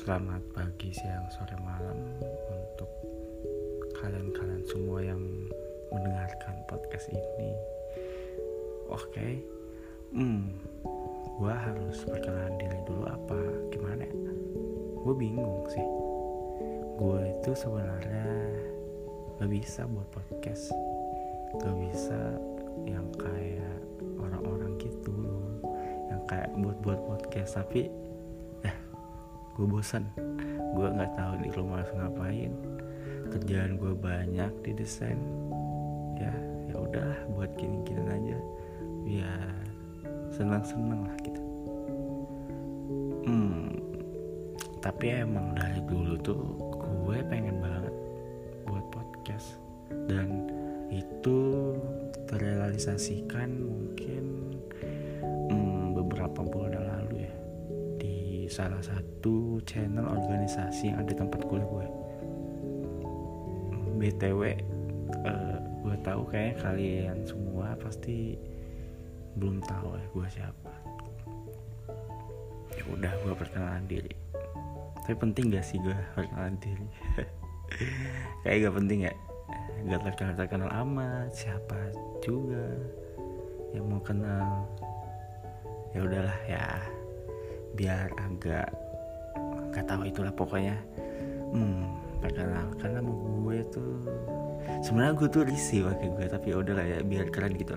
Selamat pagi, siang, sore, malam untuk kalian-kalian semua yang mendengarkan podcast ini. Oke, hmm, gue harus perkenalan diri dulu apa gimana? Gue bingung sih. Gue itu sebenarnya gak bisa buat podcast, gak bisa yang kayak orang-orang gitu loh, yang kayak buat-buat podcast tapi gue bosan. Gue nggak tahu di rumah harus ngapain. Kerjaan gue banyak di desain ya ya udah buat gini-gini aja. Biar senang-senang lah gitu. Hmm tapi emang dari dulu tuh gue pengen banget buat podcast. Dan itu terrealisasikan mungkin salah satu channel organisasi yang ada tempat kuliah gue. Btw uh, gue tahu kayak kalian semua pasti belum tahu ya gue siapa. Ya udah gue perkenalan diri. Tapi penting gak sih gue perkenalan diri? Kayak gak penting ya? Gak terkenal terkenal amat siapa juga yang mau kenal. Ya udahlah ya biar agak gak tahu itulah pokoknya. Hmm perkenalkan nama gue tuh sebenarnya gue tuh risih pakai gue tapi ya udahlah ya biar keren gitu.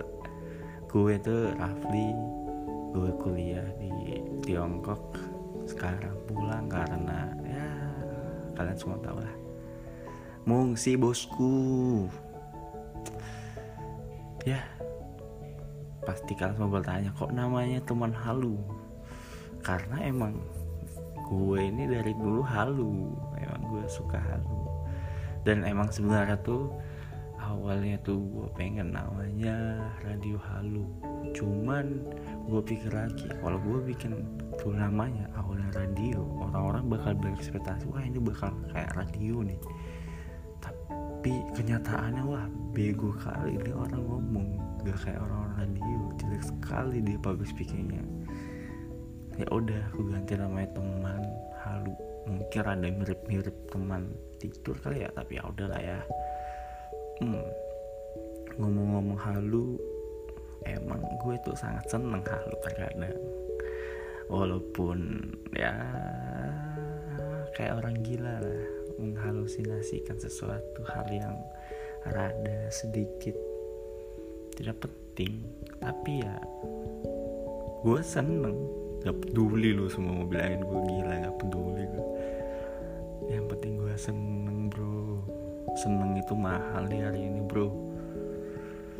Gue tuh Rafli gue kuliah di Tiongkok. Sekarang pulang karena ya kalian semua tahu lah. Mungsi bosku. Ya pasti kalian semua bertanya kok namanya teman halu karena emang gue ini dari dulu halu. Emang gue suka halu. Dan emang sebenarnya tuh awalnya tuh gue pengen namanya radio halu. Cuman gue pikir lagi kalau gue bikin tuh namanya awalnya radio orang-orang bakal berekspektasi wah ini bakal kayak radio nih. Tapi kenyataannya wah bego kali ini orang ngomong gak kayak orang-orang radio. Jelek sekali dia public speakingnya ya udah aku ganti namanya teman. Halu. Mungkin ada mirip-mirip teman tidur kali ya tapi ya udahlah ya. Hmm, ngomong-ngomong halu emang gue tuh sangat seneng halu terkadang. Walaupun ya kayak orang gila lah menghalusinasikan sesuatu hal yang rada sedikit tidak penting. Tapi ya gue seneng gak peduli lu semua mau bilangin gue gila gak peduli gue yang penting gue seneng bro. Seneng itu mahal di hari ini bro